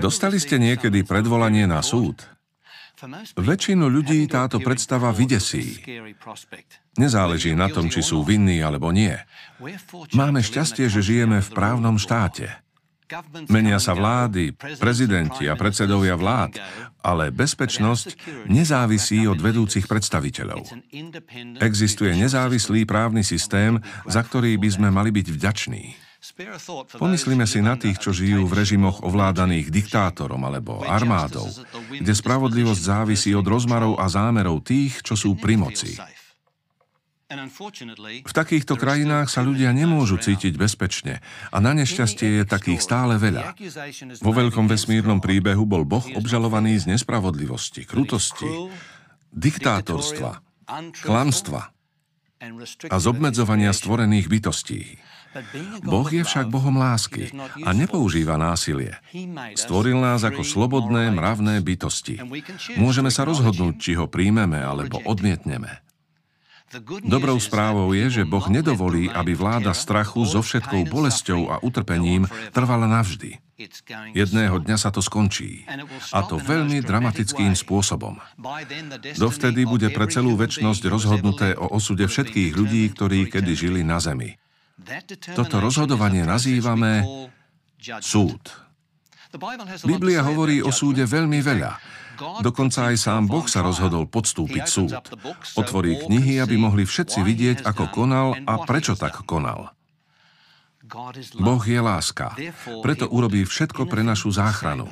Dostali ste niekedy predvolanie na súd? Väčšinu ľudí táto predstava vydesí. Nezáleží na tom, či sú vinní alebo nie. Máme šťastie, že žijeme v právnom štáte. Menia sa vlády, prezidenti a predsedovia vlád, ale bezpečnosť nezávisí od vedúcich predstaviteľov. Existuje nezávislý právny systém, za ktorý by sme mali byť vďační. Pomyslíme si na tých, čo žijú v režimoch ovládaných diktátorom alebo armádou, kde spravodlivosť závisí od rozmarov a zámerov tých, čo sú pri moci. V takýchto krajinách sa ľudia nemôžu cítiť bezpečne. A na nešťastie je takých stále veľa. Vo veľkom vesmírnom príbehu bol Boh obžalovaný z nespravodlivosti, krutosti, diktátorstva, klamstva a z obmedzovania stvorených bytostí. Boh je však Bohom lásky a nepoužíva násilie. Stvoril nás ako slobodné, mravné bytosti. Môžeme sa rozhodnúť, či ho príjmeme alebo odmietneme. Dobrou správou je, že Boh nedovolí, aby vláda strachu so všetkou bolesťou a utrpením trvala navždy. Jedného dňa sa to skončí. A to veľmi dramatickým spôsobom. Dovtedy bude pre celú väčnosť rozhodnuté o osude všetkých ľudí, ktorí kedy žili na zemi. Toto rozhodovanie nazývame súd. Biblia hovorí o súde veľmi veľa. Dokonca aj sám Boh sa rozhodol podstúpiť súd. Otvorí knihy, aby mohli všetci vidieť, ako konal a prečo tak konal. Boh je láska, preto urobí všetko pre našu záchranu.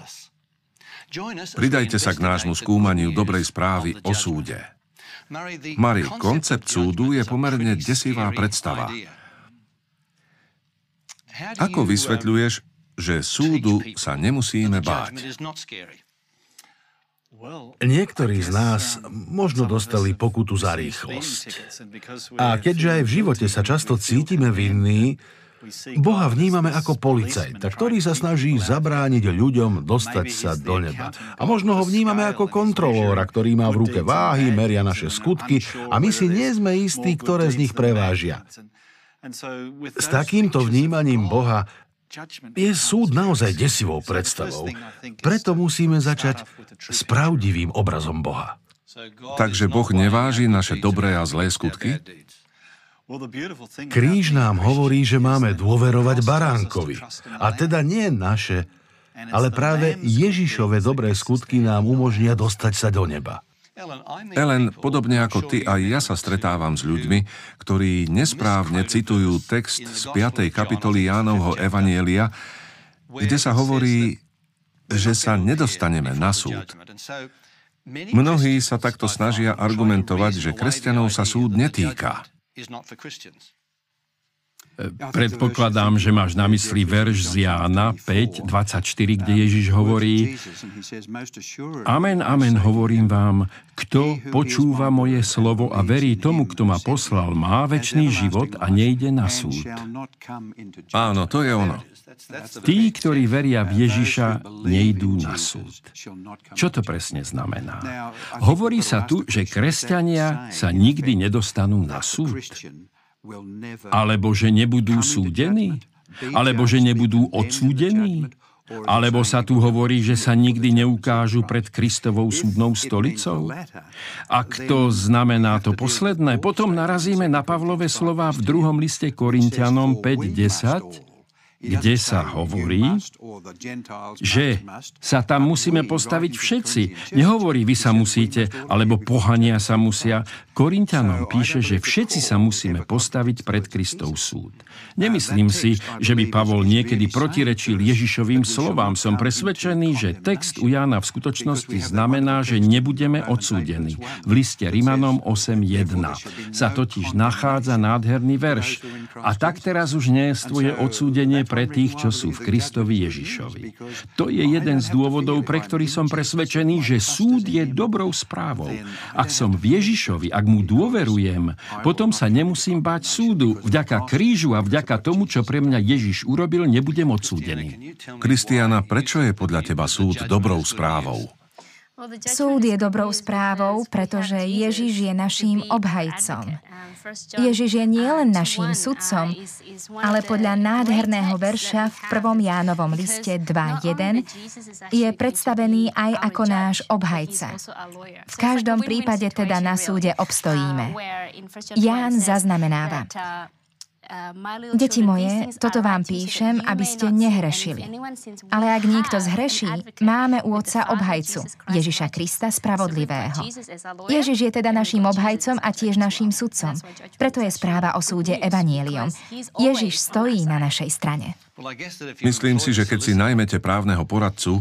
Pridajte sa k nášmu skúmaniu dobrej správy o súde. Mari, koncept súdu je pomerne desivá predstava. Ako vysvetľuješ, že súdu sa nemusíme báť? Niektorí z nás možno dostali pokutu za rýchlosť. A keďže aj v živote sa často cítime vinní, Boha vnímame ako policajta, ktorý sa snaží zabrániť ľuďom dostať sa do neba. A možno ho vnímame ako kontrolóra, ktorý má v ruke váhy, meria naše skutky a my si nie sme istí, ktoré z nich prevážia. S takýmto vnímaním Boha je súd naozaj desivou predstavou. Preto musíme začať s pravdivým obrazom Boha. Takže Boh neváži naše dobré a zlé skutky? Kríž nám hovorí, že máme dôverovať baránkovi. A teda nie naše, ale práve Ježišove dobré skutky nám umožnia dostať sa do neba. Ellen, podobne ako ty, aj ja sa stretávam s ľuďmi, ktorí nesprávne citujú text z 5. kapitoly Jánovho Evanielia, kde sa hovorí, že sa nedostaneme na súd. Mnohí sa takto snažia argumentovať, že kresťanov sa súd netýka. Predpokladám, že máš na mysli verš z Jána 5, 24, kde Ježiš hovorí Amen, amen, hovorím vám, kto počúva moje slovo a verí tomu, kto ma poslal, má väčší život a nejde na súd. Áno, to je ono. Tí, ktorí veria v Ježiša, nejdú na súd. Čo to presne znamená? Hovorí sa tu, že kresťania sa nikdy nedostanú na súd. Alebo že nebudú súdení? Alebo že nebudú odsúdení? Alebo sa tu hovorí, že sa nikdy neukážu pred Kristovou súdnou stolicou? Ak to znamená to posledné, potom narazíme na Pavlové slova v druhom liste Korintianom 5.10, kde sa hovorí, že sa tam musíme postaviť všetci. Nehovorí, vy sa musíte, alebo pohania sa musia. Korintianom píše, že všetci sa musíme postaviť pred Kristov súd. Nemyslím si, že by Pavol niekedy protirečil Ježišovým slovám. Som presvedčený, že text u Jána v skutočnosti znamená, že nebudeme odsúdení. V liste Rimanom 8.1 sa totiž nachádza nádherný verš. A tak teraz už nejestvuje odsúdenie pre tých, čo sú v Kristovi Ježišovi. To je jeden z dôvodov, pre ktorý som presvedčený, že súd je dobrou správou. Ak som v Ježišovi, ak mu dôverujem, potom sa nemusím báť súdu. Vďaka krížu a vďaka tomu, čo pre mňa Ježiš urobil, nebudem odsúdený. Kristiana, prečo je podľa teba súd dobrou správou? Súd je dobrou správou, pretože Ježiš je naším obhajcom. Ježiš je nielen naším sudcom, ale podľa nádherného verša v 1. Jánovom liste 2.1 je predstavený aj ako náš obhajca. V každom prípade teda na súde obstojíme. Ján zaznamenáva. Deti moje, toto vám píšem, aby ste nehrešili. Ale ak niekto zhreší, máme u Otca obhajcu, Ježiša Krista Spravodlivého. Ježiš je teda našim obhajcom a tiež našim sudcom. Preto je správa o súde Evanielium. Ježiš stojí na našej strane. Myslím si, že keď si najmete právneho poradcu,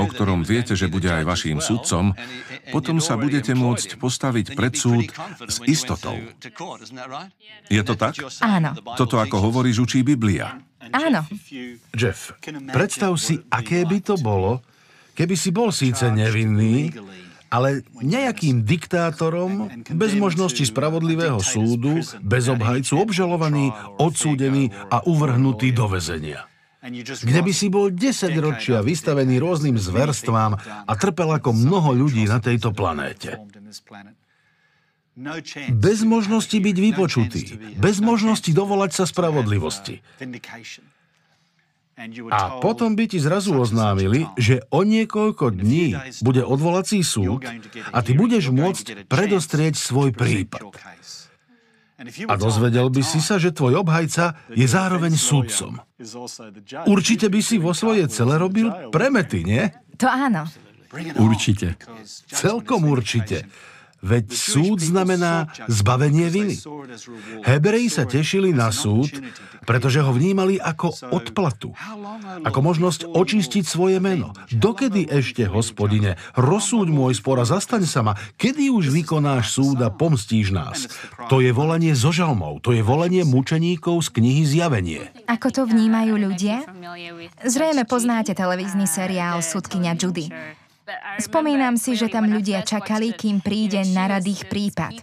o ktorom viete, že bude aj vaším sudcom, potom sa budete môcť postaviť pred súd s istotou. Je to tak? Áno. Toto, ako hovoríš, učí Biblia. Áno. Jeff, predstav si, aké by to bolo, keby si bol síce nevinný, ale nejakým diktátorom, bez možnosti spravodlivého súdu, bez obhajcu, obžalovaný, odsúdený a uvrhnutý do väzenia. Kde by si bol 10 ročia vystavený rôznym zverstvám a trpel ako mnoho ľudí na tejto planéte. Bez možnosti byť vypočutý, bez možnosti dovolať sa spravodlivosti. A potom by ti zrazu oznámili, že o niekoľko dní bude odvolací súd a ty budeš môcť predostrieť svoj prípad. A dozvedel by si sa, že tvoj obhajca je zároveň súdcom. Určite by si vo svojej cele robil premety, nie? To áno. Určite. Celkom určite. Veď súd znamená zbavenie viny. Hebreji sa tešili na súd, pretože ho vnímali ako odplatu. Ako možnosť očistiť svoje meno. Dokedy ešte, hospodine, rozsúď môj spor a zastaň sa ma, kedy už vykonáš súd a pomstíš nás. To je volanie zo žalmov, to je volanie mučeníkov z knihy Zjavenie. Ako to vnímajú ľudia? Zrejme poznáte televízny seriál Sudkynia Judy. Spomínam si, že tam ľudia čakali, kým príde na rad ich prípad.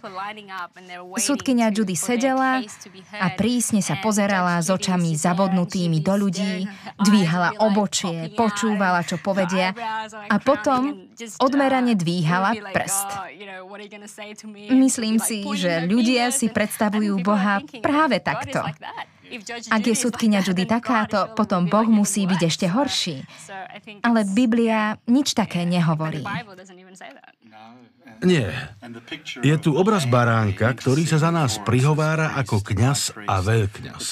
Sudkynia Judy sedela a prísne sa pozerala s očami zabodnutými do ľudí, dvíhala obočie, počúvala, čo povedia a potom odmerane dvíhala prst. Myslím si, že ľudia si predstavujú Boha práve takto. Ak je súdkynia Judy takáto, potom Boh musí byť ešte horší. Ale Biblia nič také nehovorí. Nie. Je tu obraz baránka, ktorý sa za nás prihovára ako kňaz a veľkňaz.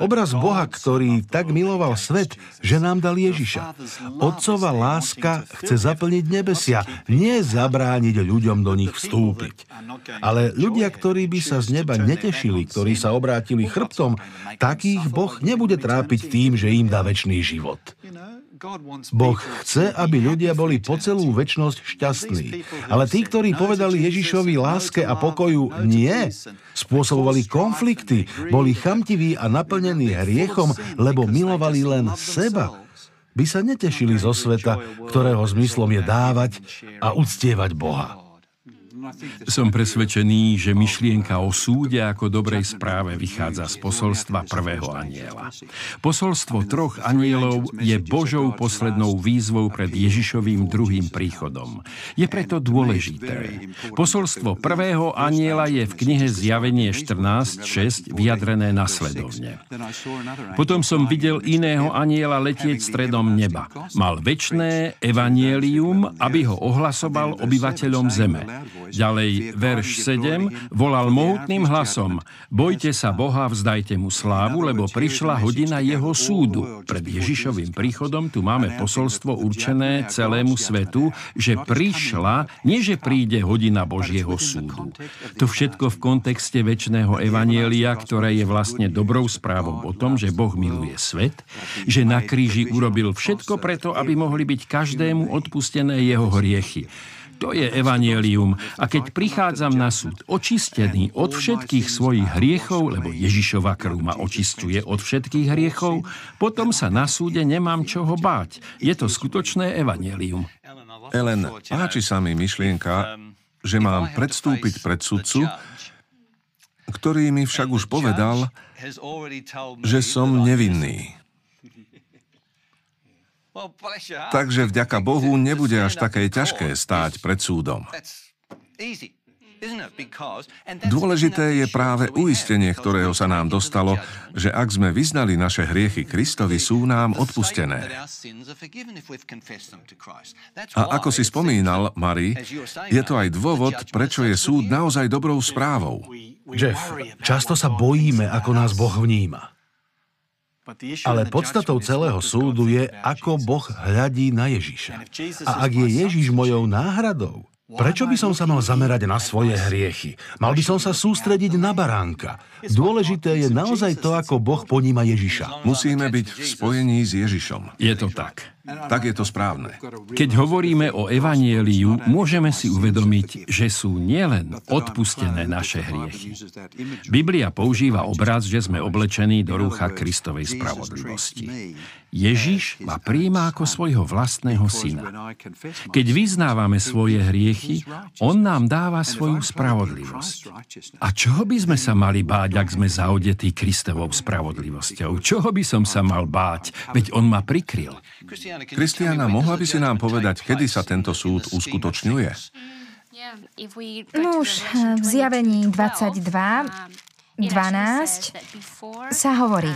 Obraz Boha, ktorý tak miloval svet, že nám dal Ježiša. Otcova láska chce zaplniť nebesia, nie zabrániť ľuďom do nich vstúpiť. Ale ľudia, ktorí by sa z neba netešili, ktorí sa obrátili chrbtom, takých Boh nebude trápiť tým, že im dá väčší život. Boh chce, aby ľudia boli po celú väčnosť šťastní. Ale tí, ktorí povedali Ježišovi láske a pokoju nie, spôsobovali konflikty, boli chamtiví a naplnení hriechom, lebo milovali len seba, by sa netešili zo sveta, ktorého zmyslom je dávať a uctievať Boha. Som presvedčený, že myšlienka o súde ako dobrej správe vychádza z posolstva prvého aniela. Posolstvo troch anielov je Božou poslednou výzvou pred Ježišovým druhým príchodom. Je preto dôležité. Posolstvo prvého aniela je v knihe Zjavenie 14.6 vyjadrené nasledovne. Potom som videl iného aniela letieť stredom neba. Mal väčné evanielium, aby ho ohlasoval obyvateľom zeme. Ďalej, verš 7, volal mohutným hlasom, bojte sa Boha, vzdajte mu slávu, lebo prišla hodina jeho súdu. Pred Ježišovým príchodom tu máme posolstvo určené celému svetu, že prišla, nie že príde hodina Božieho súdu. To všetko v kontexte väčšného evanielia, ktoré je vlastne dobrou správou o tom, že Boh miluje svet, že na kríži urobil všetko preto, aby mohli byť každému odpustené jeho hriechy. To je evanielium. A keď prichádzam na súd očistený od všetkých svojich hriechov, lebo Ježišova krv ma očistuje od všetkých hriechov, potom sa na súde nemám čoho báť. Je to skutočné evanielium. Ellen, páči sa mi myšlienka, že mám predstúpiť pred sudcu, ktorý mi však už povedal, že som nevinný. Takže vďaka Bohu nebude až také ťažké stáť pred súdom. Dôležité je práve uistenie, ktorého sa nám dostalo, že ak sme vyznali naše hriechy Kristovi, sú nám odpustené. A ako si spomínal, Mari, je to aj dôvod, prečo je súd naozaj dobrou správou. Jeff, často sa bojíme, ako nás Boh vníma. Ale podstatou celého súdu je, ako Boh hľadí na Ježiša. A ak je Ježiš mojou náhradou, Prečo by som sa mal zamerať na svoje hriechy? Mal by som sa sústrediť na baránka. Dôležité je naozaj to, ako Boh poníma Ježiša. Musíme byť v spojení s Ježišom. Je to tak. Tak je to správne. Keď hovoríme o evanieliu, môžeme si uvedomiť, že sú nielen odpustené naše hriechy. Biblia používa obraz, že sme oblečení do rúcha Kristovej spravodlivosti. Ježiš ma príjma ako svojho vlastného syna. Keď vyznávame svoje hriechy, on nám dáva svoju spravodlivosť. A čoho by sme sa mali báť, ak sme zaodetí Kristovou spravodlivosťou? Čoho by som sa mal báť, veď on ma prikryl? Kristiana, mohla by si nám povedať, kedy sa tento súd uskutočňuje? No už v zjavení 22, 12 sa hovorí,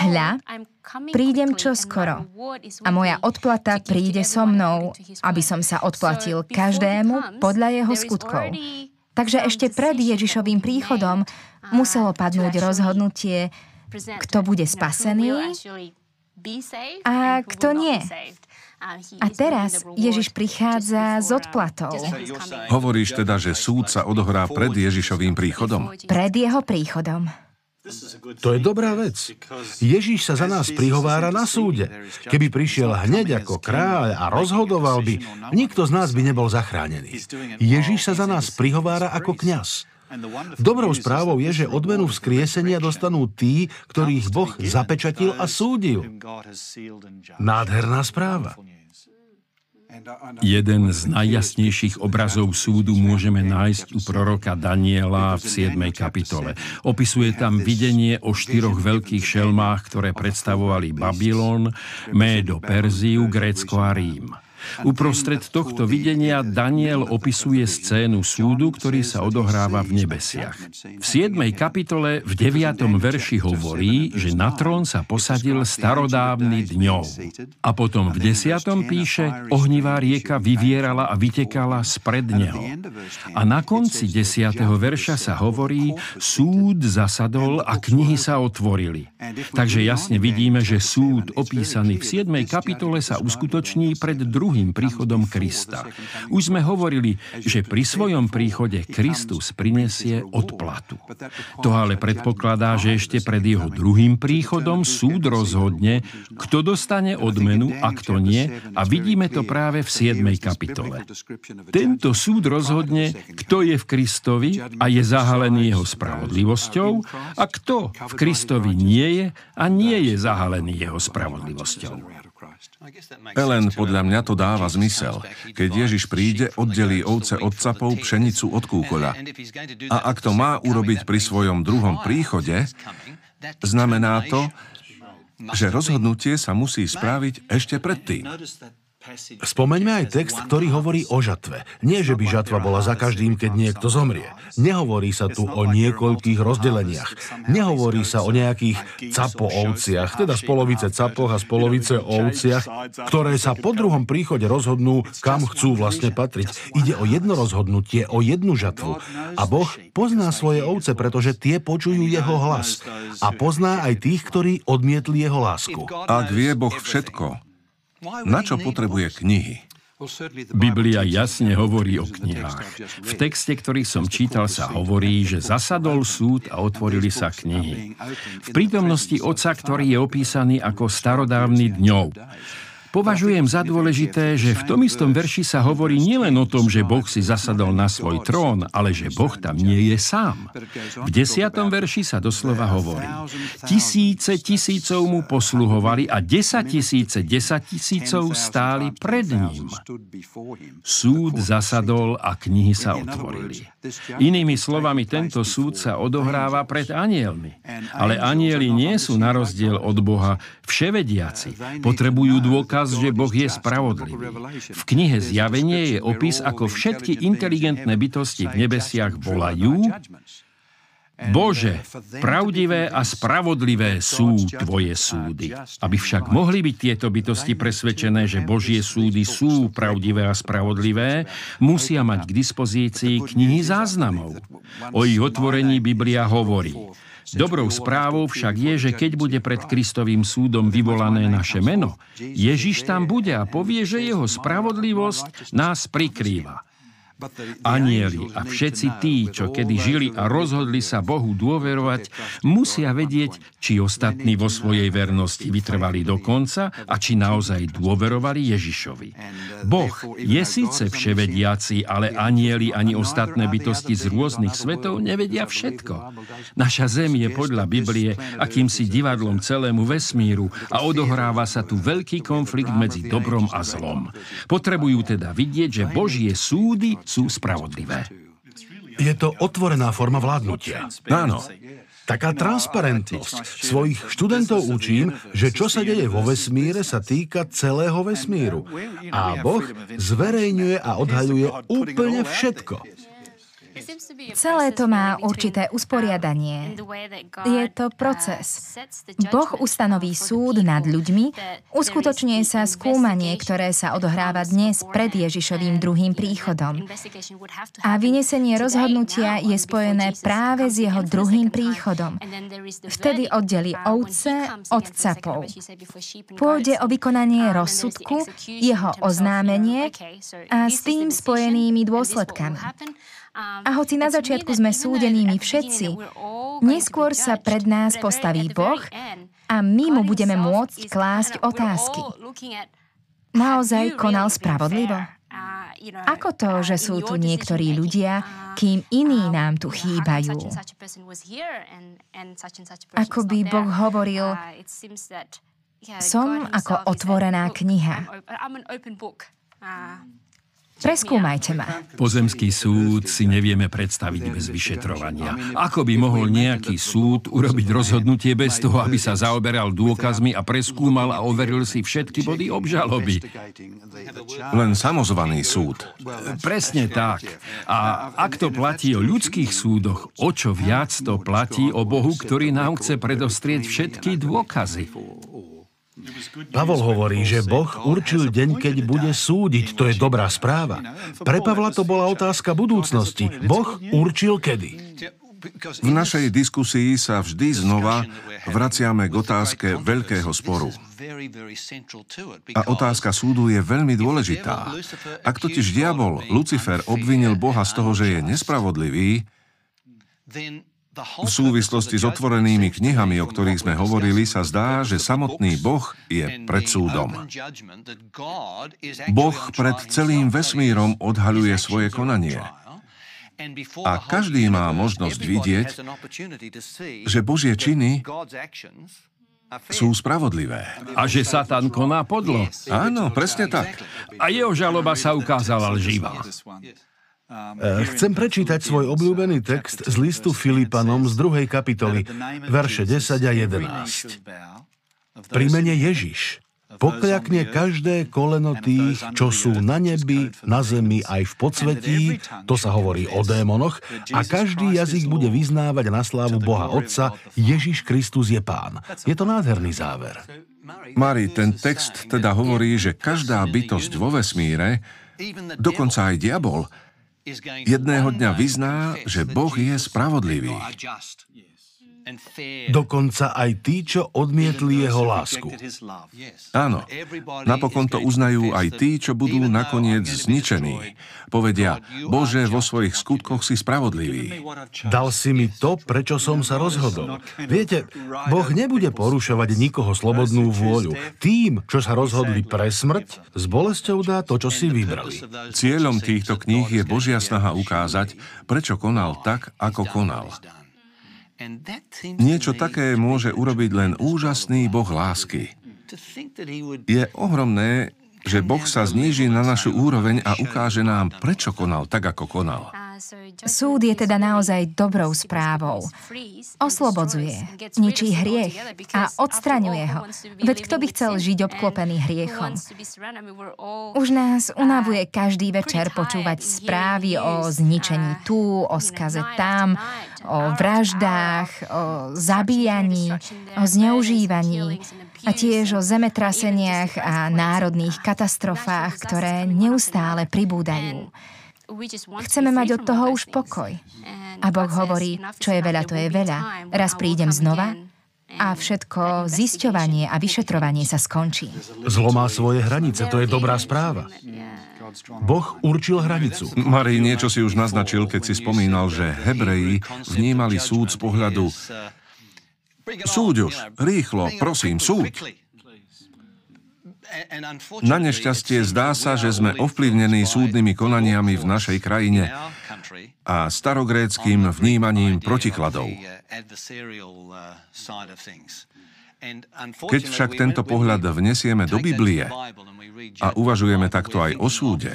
Hľa, prídem čoskoro. A moja odplata príde so mnou, aby som sa odplatil každému podľa jeho skutkov. Takže ešte pred Ježišovým príchodom muselo padnúť rozhodnutie, kto bude spasený a kto nie. A teraz Ježiš prichádza s odplatou. Hovoríš teda, že súd sa odohrá pred Ježišovým príchodom? Pred jeho príchodom. To je dobrá vec. Ježíš sa za nás prihovára na súde. Keby prišiel hneď ako kráľ a rozhodoval by, nikto z nás by nebol zachránený. Ježíš sa za nás prihovára ako kňaz. Dobrou správou je, že odmenu vzkriesenia dostanú tí, ktorých Boh zapečatil a súdil. Nádherná správa. Jeden z najjasnejších obrazov súdu môžeme nájsť u proroka Daniela v 7. kapitole. Opisuje tam videnie o štyroch veľkých šelmách, ktoré predstavovali Babylon, Médo, Perziu, Grécko a Rím. Uprostred tohto videnia Daniel opisuje scénu súdu, ktorý sa odohráva v nebesiach. V 7. kapitole v 9. verši hovorí, že na trón sa posadil starodávny dňov. A potom v 10. píše, ohnivá rieka vyvierala a vytekala spred neho. A na konci 10. verša sa hovorí, súd zasadol a knihy sa otvorili. Takže jasne vidíme, že súd opísaný v 7. kapitole sa uskutoční pred druhým druhým príchodom Krista. Už sme hovorili, že pri svojom príchode Kristus prinesie odplatu. To ale predpokladá, že ešte pred jeho druhým príchodom súd rozhodne, kto dostane odmenu a kto nie a vidíme to práve v 7. kapitole. Tento súd rozhodne, kto je v Kristovi a je zahalený jeho spravodlivosťou a kto v Kristovi nie je a nie je zahalený jeho spravodlivosťou. Ellen, podľa mňa to dáva zmysel. Keď Ježiš príde, oddelí ovce od capov, pšenicu od kúkoľa. A ak to má urobiť pri svojom druhom príchode, znamená to, že rozhodnutie sa musí spraviť ešte predtým. Spomeňme aj text, ktorý hovorí o žatve. Nie, že by žatva bola za každým, keď niekto zomrie. Nehovorí sa tu o niekoľkých rozdeleniach. Nehovorí sa o nejakých capo ovciach, teda z polovice capoch a z polovice ovciach, ktoré sa po druhom príchode rozhodnú, kam chcú vlastne patriť. Ide o jedno rozhodnutie, o jednu žatvu. A Boh pozná svoje ovce, pretože tie počujú jeho hlas. A pozná aj tých, ktorí odmietli jeho lásku. Ak vie Boh všetko, na čo potrebuje knihy? Biblia jasne hovorí o knihách. V texte, ktorý som čítal, sa hovorí, že zasadol súd a otvorili sa knihy. V prítomnosti oca, ktorý je opísaný ako starodávny dňov. Považujem za dôležité, že v tom istom verši sa hovorí nielen o tom, že Boh si zasadol na svoj trón, ale že Boh tam nie je sám. V desiatom verši sa doslova hovorí. Tisíce tisícov mu posluhovali a desať tisíce desať tisícov stáli pred ním. Súd zasadol a knihy sa otvorili. Inými slovami, tento súd sa odohráva pred anielmi. Ale anieli nie sú na rozdiel od Boha vševediaci. Potrebujú dôkaz, že Boh je spravodlivý. V knihe Zjavenie je opis, ako všetky inteligentné bytosti v nebesiach volajú Bože, pravdivé a spravodlivé sú Tvoje súdy. Aby však mohli byť tieto bytosti presvedčené, že Božie súdy sú pravdivé a spravodlivé, musia mať k dispozícii knihy záznamov. O ich otvorení Biblia hovorí. Dobrou správou však je, že keď bude pred Kristovým súdom vyvolané naše meno, Ježiš tam bude a povie, že jeho spravodlivosť nás prikrýva. Anieli a všetci tí, čo kedy žili a rozhodli sa Bohu dôverovať, musia vedieť, či ostatní vo svojej vernosti vytrvali do konca a či naozaj dôverovali Ježišovi. Boh je síce vševediaci, ale anieli ani ostatné bytosti z rôznych svetov nevedia všetko. Naša zem je podľa Biblie akýmsi divadlom celému vesmíru a odohráva sa tu veľký konflikt medzi dobrom a zlom. Potrebujú teda vidieť, že Božie súdy sú spravodlivé. Je to otvorená forma vládnutia. Áno. Taká transparentnosť. Svojich študentov učím, že čo sa deje vo vesmíre, sa týka celého vesmíru. A Boh zverejňuje a odhaľuje úplne všetko. Celé to má určité usporiadanie. Je to proces. Boh ustanoví súd nad ľuďmi, uskutočňuje sa skúmanie, ktoré sa odohráva dnes pred Ježišovým druhým príchodom. A vynesenie rozhodnutia je spojené práve s jeho druhým príchodom. Vtedy oddeli ovce od capov. Pôjde o vykonanie rozsudku, jeho oznámenie a s tým spojenými dôsledkami. A hoci na začiatku sme súdenými všetci, neskôr sa pred nás postaví Boh a my mu budeme môcť klásť otázky. Naozaj konal spravodlivo? Ako to, že sú tu niektorí ľudia, kým iní nám tu chýbajú? Ako by Boh hovoril, som ako otvorená kniha. Preskúmajte ma. Pozemský súd si nevieme predstaviť bez vyšetrovania. Ako by mohol nejaký súd urobiť rozhodnutie bez toho, aby sa zaoberal dôkazmi a preskúmal a overil si všetky body obžaloby? Len samozvaný súd. Presne tak. A ak to platí o ľudských súdoch, o čo viac to platí o Bohu, ktorý nám chce predostrieť všetky dôkazy. Pavol hovorí, že Boh určil deň, keď bude súdiť. To je dobrá správa. Pre Pavla to bola otázka budúcnosti. Boh určil kedy. V našej diskusii sa vždy znova vraciame k otázke veľkého sporu. A otázka súdu je veľmi dôležitá. Ak totiž diabol, Lucifer, obvinil Boha z toho, že je nespravodlivý, v súvislosti s otvorenými knihami, o ktorých sme hovorili, sa zdá, že samotný Boh je pred súdom. Boh pred celým vesmírom odhaľuje svoje konanie. A každý má možnosť vidieť, že Božie činy sú spravodlivé. A že Satan koná podlo. Áno, presne tak. A jeho žaloba sa ukázala lživá. Eh, chcem prečítať svoj obľúbený text z listu Filipanom z 2. kapitoly, verše 10 a 11. Pri mene Ježiš pokľakne každé koleno tých, čo sú na nebi, na zemi aj v podsvetí, to sa hovorí o démonoch, a každý jazyk bude vyznávať na slávu Boha Otca, Ježiš Kristus je Pán. Je to nádherný záver. Mari, ten text teda hovorí, že každá bytosť vo vesmíre, dokonca aj diabol, jedného dňa vyzná, že Boh je spravodlivý. Dokonca aj tí, čo odmietli jeho lásku. Áno, napokon to uznajú aj tí, čo budú nakoniec zničení. Povedia, Bože, vo svojich skutkoch si spravodlivý. Dal si mi to, prečo som sa rozhodol. Viete, Boh nebude porušovať nikoho slobodnú vôľu. Tým, čo sa rozhodli pre smrť, s bolesťou dá to, čo si vybrali. Cieľom týchto kníh je Božia snaha ukázať, prečo konal tak, ako konal. Niečo také môže urobiť len úžasný Boh lásky. Je ohromné, že Boh sa zníži na našu úroveň a ukáže nám, prečo konal tak, ako konal. Súd je teda naozaj dobrou správou. Oslobodzuje, ničí hriech a odstraňuje ho. Veď kto by chcel žiť obklopený hriechom? Už nás unavuje každý večer počúvať správy o zničení tu, o skaze tam, o vraždách, o zabíjaní, o zneužívaní a tiež o zemetraseniach a národných katastrofách, ktoré neustále pribúdajú. Chceme mať od toho už pokoj. A Boh hovorí, čo je veľa, to je veľa. Raz prídem znova a všetko zisťovanie a vyšetrovanie sa skončí. Zlo má svoje hranice, to je dobrá správa. Boh určil hranicu. Marí, niečo si už naznačil, keď si spomínal, že Hebreji vnímali súd z pohľadu Súď už, rýchlo, prosím, súď. Na nešťastie zdá sa, že sme ovplyvnení súdnymi konaniami v našej krajine a starogréckým vnímaním protikladov. Keď však tento pohľad vnesieme do Biblie a uvažujeme takto aj o súde,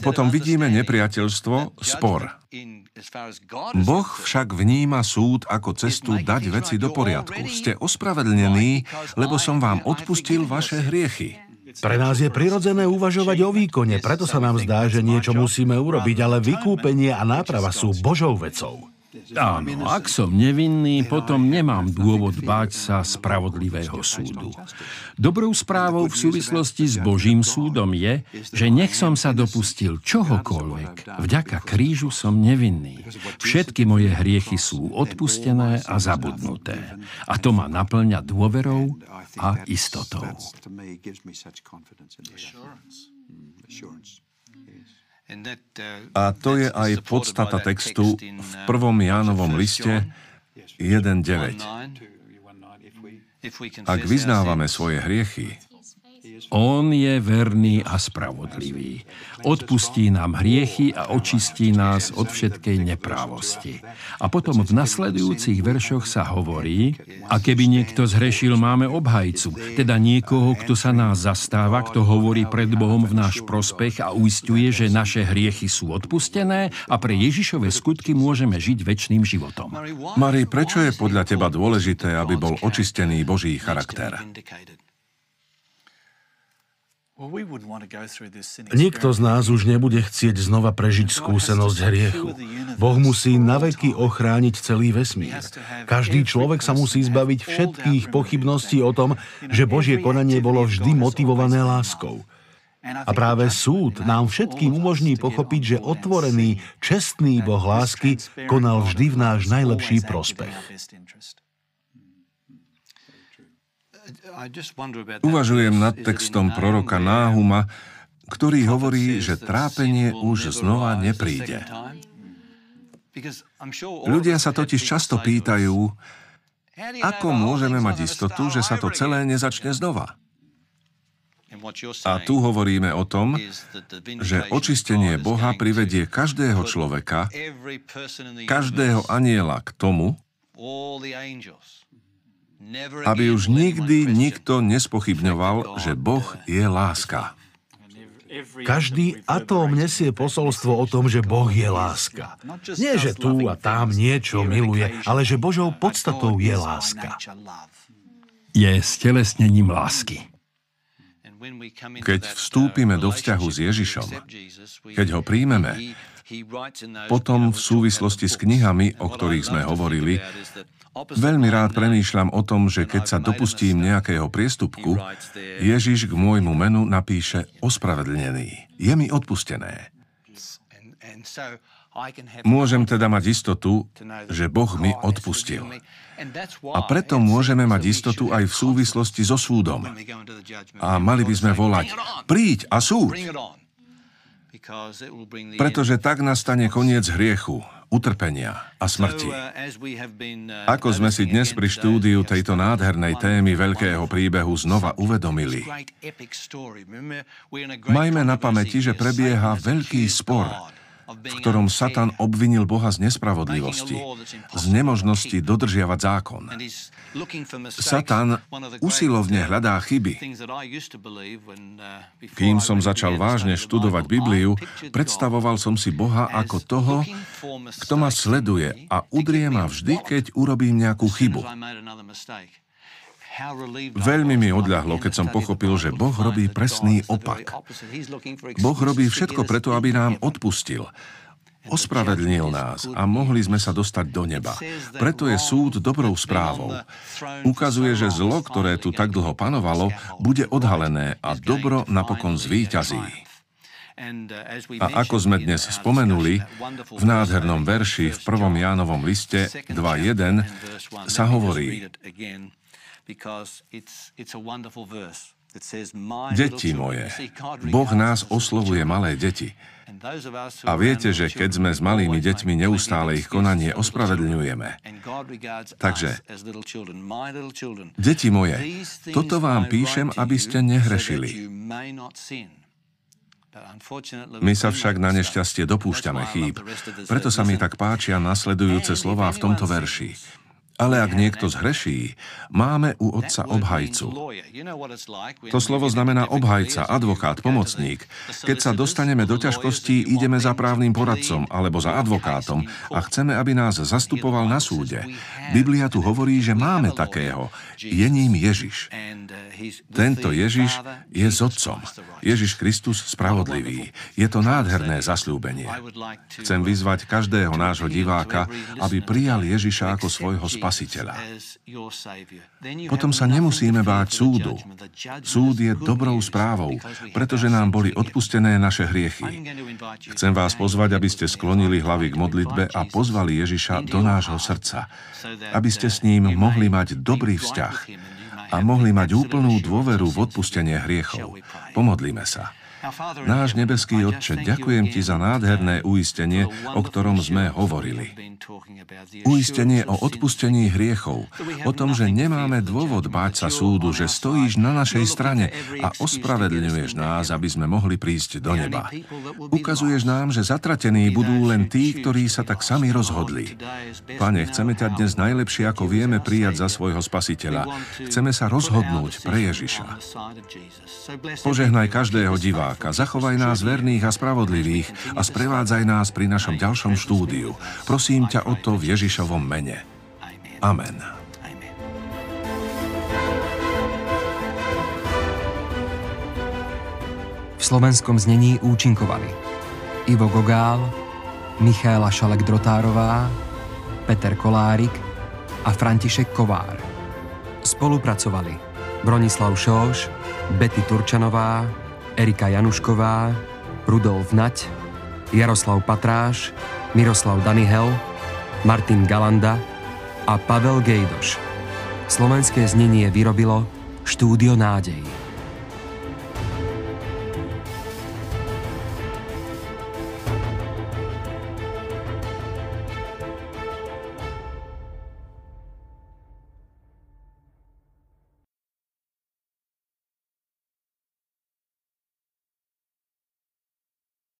potom vidíme nepriateľstvo, spor. Boh však vníma súd ako cestu dať veci do poriadku. Ste ospravedlnení, lebo som vám odpustil vaše hriechy. Pre nás je prirodzené uvažovať o výkone, preto sa nám zdá, že niečo musíme urobiť, ale vykúpenie a náprava sú Božou vecou. Áno, ak som nevinný, potom nemám dôvod báť sa spravodlivého súdu. Dobrou správou v súvislosti s Božím súdom je, že nech som sa dopustil čohokoľvek, vďaka krížu som nevinný. Všetky moje hriechy sú odpustené a zabudnuté. A to ma naplňa dôverou a istotou. A to je aj podstata textu v prvom Jánovom liste 1.9. Ak vyznávame svoje hriechy, on je verný a spravodlivý. Odpustí nám hriechy a očistí nás od všetkej neprávosti. A potom v nasledujúcich veršoch sa hovorí, a keby niekto zhrešil, máme obhajcu, teda niekoho, kto sa nás zastáva, kto hovorí pred Bohom v náš prospech a uistuje, že naše hriechy sú odpustené a pre Ježišove skutky môžeme žiť väčšným životom. Mari, prečo je podľa teba dôležité, aby bol očistený Boží charakter? Nikto z nás už nebude chcieť znova prežiť skúsenosť hriechu. Boh musí naveky ochrániť celý vesmír. Každý človek sa musí zbaviť všetkých pochybností o tom, že Božie konanie bolo vždy motivované láskou. A práve súd nám všetkým umožní pochopiť, že otvorený, čestný Boh lásky konal vždy v náš najlepší prospech. Uvažujem nad textom proroka Náhuma, ktorý hovorí, že trápenie už znova nepríde. Ľudia sa totiž často pýtajú, ako môžeme mať istotu, že sa to celé nezačne znova. A tu hovoríme o tom, že očistenie Boha privedie každého človeka, každého aniela k tomu, aby už nikdy nikto nespochybňoval, že Boh je láska. Každý atóm nesie posolstvo o tom, že Boh je láska. Nie, že tu a tam niečo miluje, ale že Božou podstatou je láska. Je stelesnením lásky. Keď vstúpime do vzťahu s Ježišom, keď ho príjmeme, potom v súvislosti s knihami, o ktorých sme hovorili, Veľmi rád premýšľam o tom, že keď sa dopustím nejakého priestupku, Ježiš k môjmu menu napíše ospravedlnený. Je mi odpustené. Môžem teda mať istotu, že Boh mi odpustil. A preto môžeme mať istotu aj v súvislosti so súdom. A mali by sme volať, príď a súd. Pretože tak nastane koniec hriechu, utrpenia a smrti. Ako sme si dnes pri štúdiu tejto nádhernej témy veľkého príbehu znova uvedomili, majme na pamäti, že prebieha veľký spor v ktorom Satan obvinil Boha z nespravodlivosti, z nemožnosti dodržiavať zákon. Satan usilovne hľadá chyby. Kým som začal vážne študovať Bibliu, predstavoval som si Boha ako toho, kto ma sleduje a udrie ma vždy, keď urobím nejakú chybu. Veľmi mi odľahlo, keď som pochopil, že Boh robí presný opak. Boh robí všetko preto, aby nám odpustil. Ospravedlnil nás a mohli sme sa dostať do neba. Preto je súd dobrou správou. Ukazuje, že zlo, ktoré tu tak dlho panovalo, bude odhalené a dobro napokon zvíťazí. A ako sme dnes spomenuli, v nádhernom verši v 1. Jánovom liste 2.1 sa hovorí Deti moje, Boh nás oslovuje malé deti. A viete, že keď sme s malými deťmi, neustále ich konanie ospravedlňujeme. Takže, deti moje, toto vám píšem, aby ste nehrešili. My sa však na nešťastie dopúšťame chýb. Preto sa mi tak páčia nasledujúce slová v tomto verši. Ale ak niekto zhreší, máme u otca obhajcu. To slovo znamená obhajca, advokát, pomocník. Keď sa dostaneme do ťažkostí, ideme za právnym poradcom alebo za advokátom a chceme, aby nás zastupoval na súde. Biblia tu hovorí, že máme takého. Je ním Ježiš. Tento Ježiš je s Otcom. Ježiš Kristus spravodlivý. Je to nádherné zasľúbenie. Chcem vyzvať každého nášho diváka, aby prijal Ježiša ako svojho spasiteľa spasiteľa. Potom sa nemusíme báť súdu. Súd je dobrou správou, pretože nám boli odpustené naše hriechy. Chcem vás pozvať, aby ste sklonili hlavy k modlitbe a pozvali Ježiša do nášho srdca, aby ste s ním mohli mať dobrý vzťah a mohli mať úplnú dôveru v odpustenie hriechov. Pomodlíme sa. Náš nebeský Otče, ďakujem Ti za nádherné uistenie, o ktorom sme hovorili. Uistenie o odpustení hriechov, o tom, že nemáme dôvod báť sa súdu, že stojíš na našej strane a ospravedlňuješ nás, aby sme mohli prísť do neba. Ukazuješ nám, že zatratení budú len tí, ktorí sa tak sami rozhodli. Pane, chceme ťa dnes najlepšie, ako vieme prijať za svojho spasiteľa. Chceme sa rozhodnúť pre Ježiša. Požehnaj každého diváka diváka, zachovaj nás verných a spravodlivých a sprevádzaj nás pri našom ďalšom štúdiu. Prosím ťa o to v Ježišovom mene. Amen. V slovenskom znení účinkovali Ivo Gogál, Michaela Šalek-Drotárová, Peter Kolárik a František Kovár. Spolupracovali Bronislav Šóš, Betty Turčanová, Erika Janušková, Rudolf Nať, Jaroslav Patráš, Miroslav Danihel, Martin Galanda a Pavel Gejdoš. Slovenské znenie vyrobilo Štúdio nádej.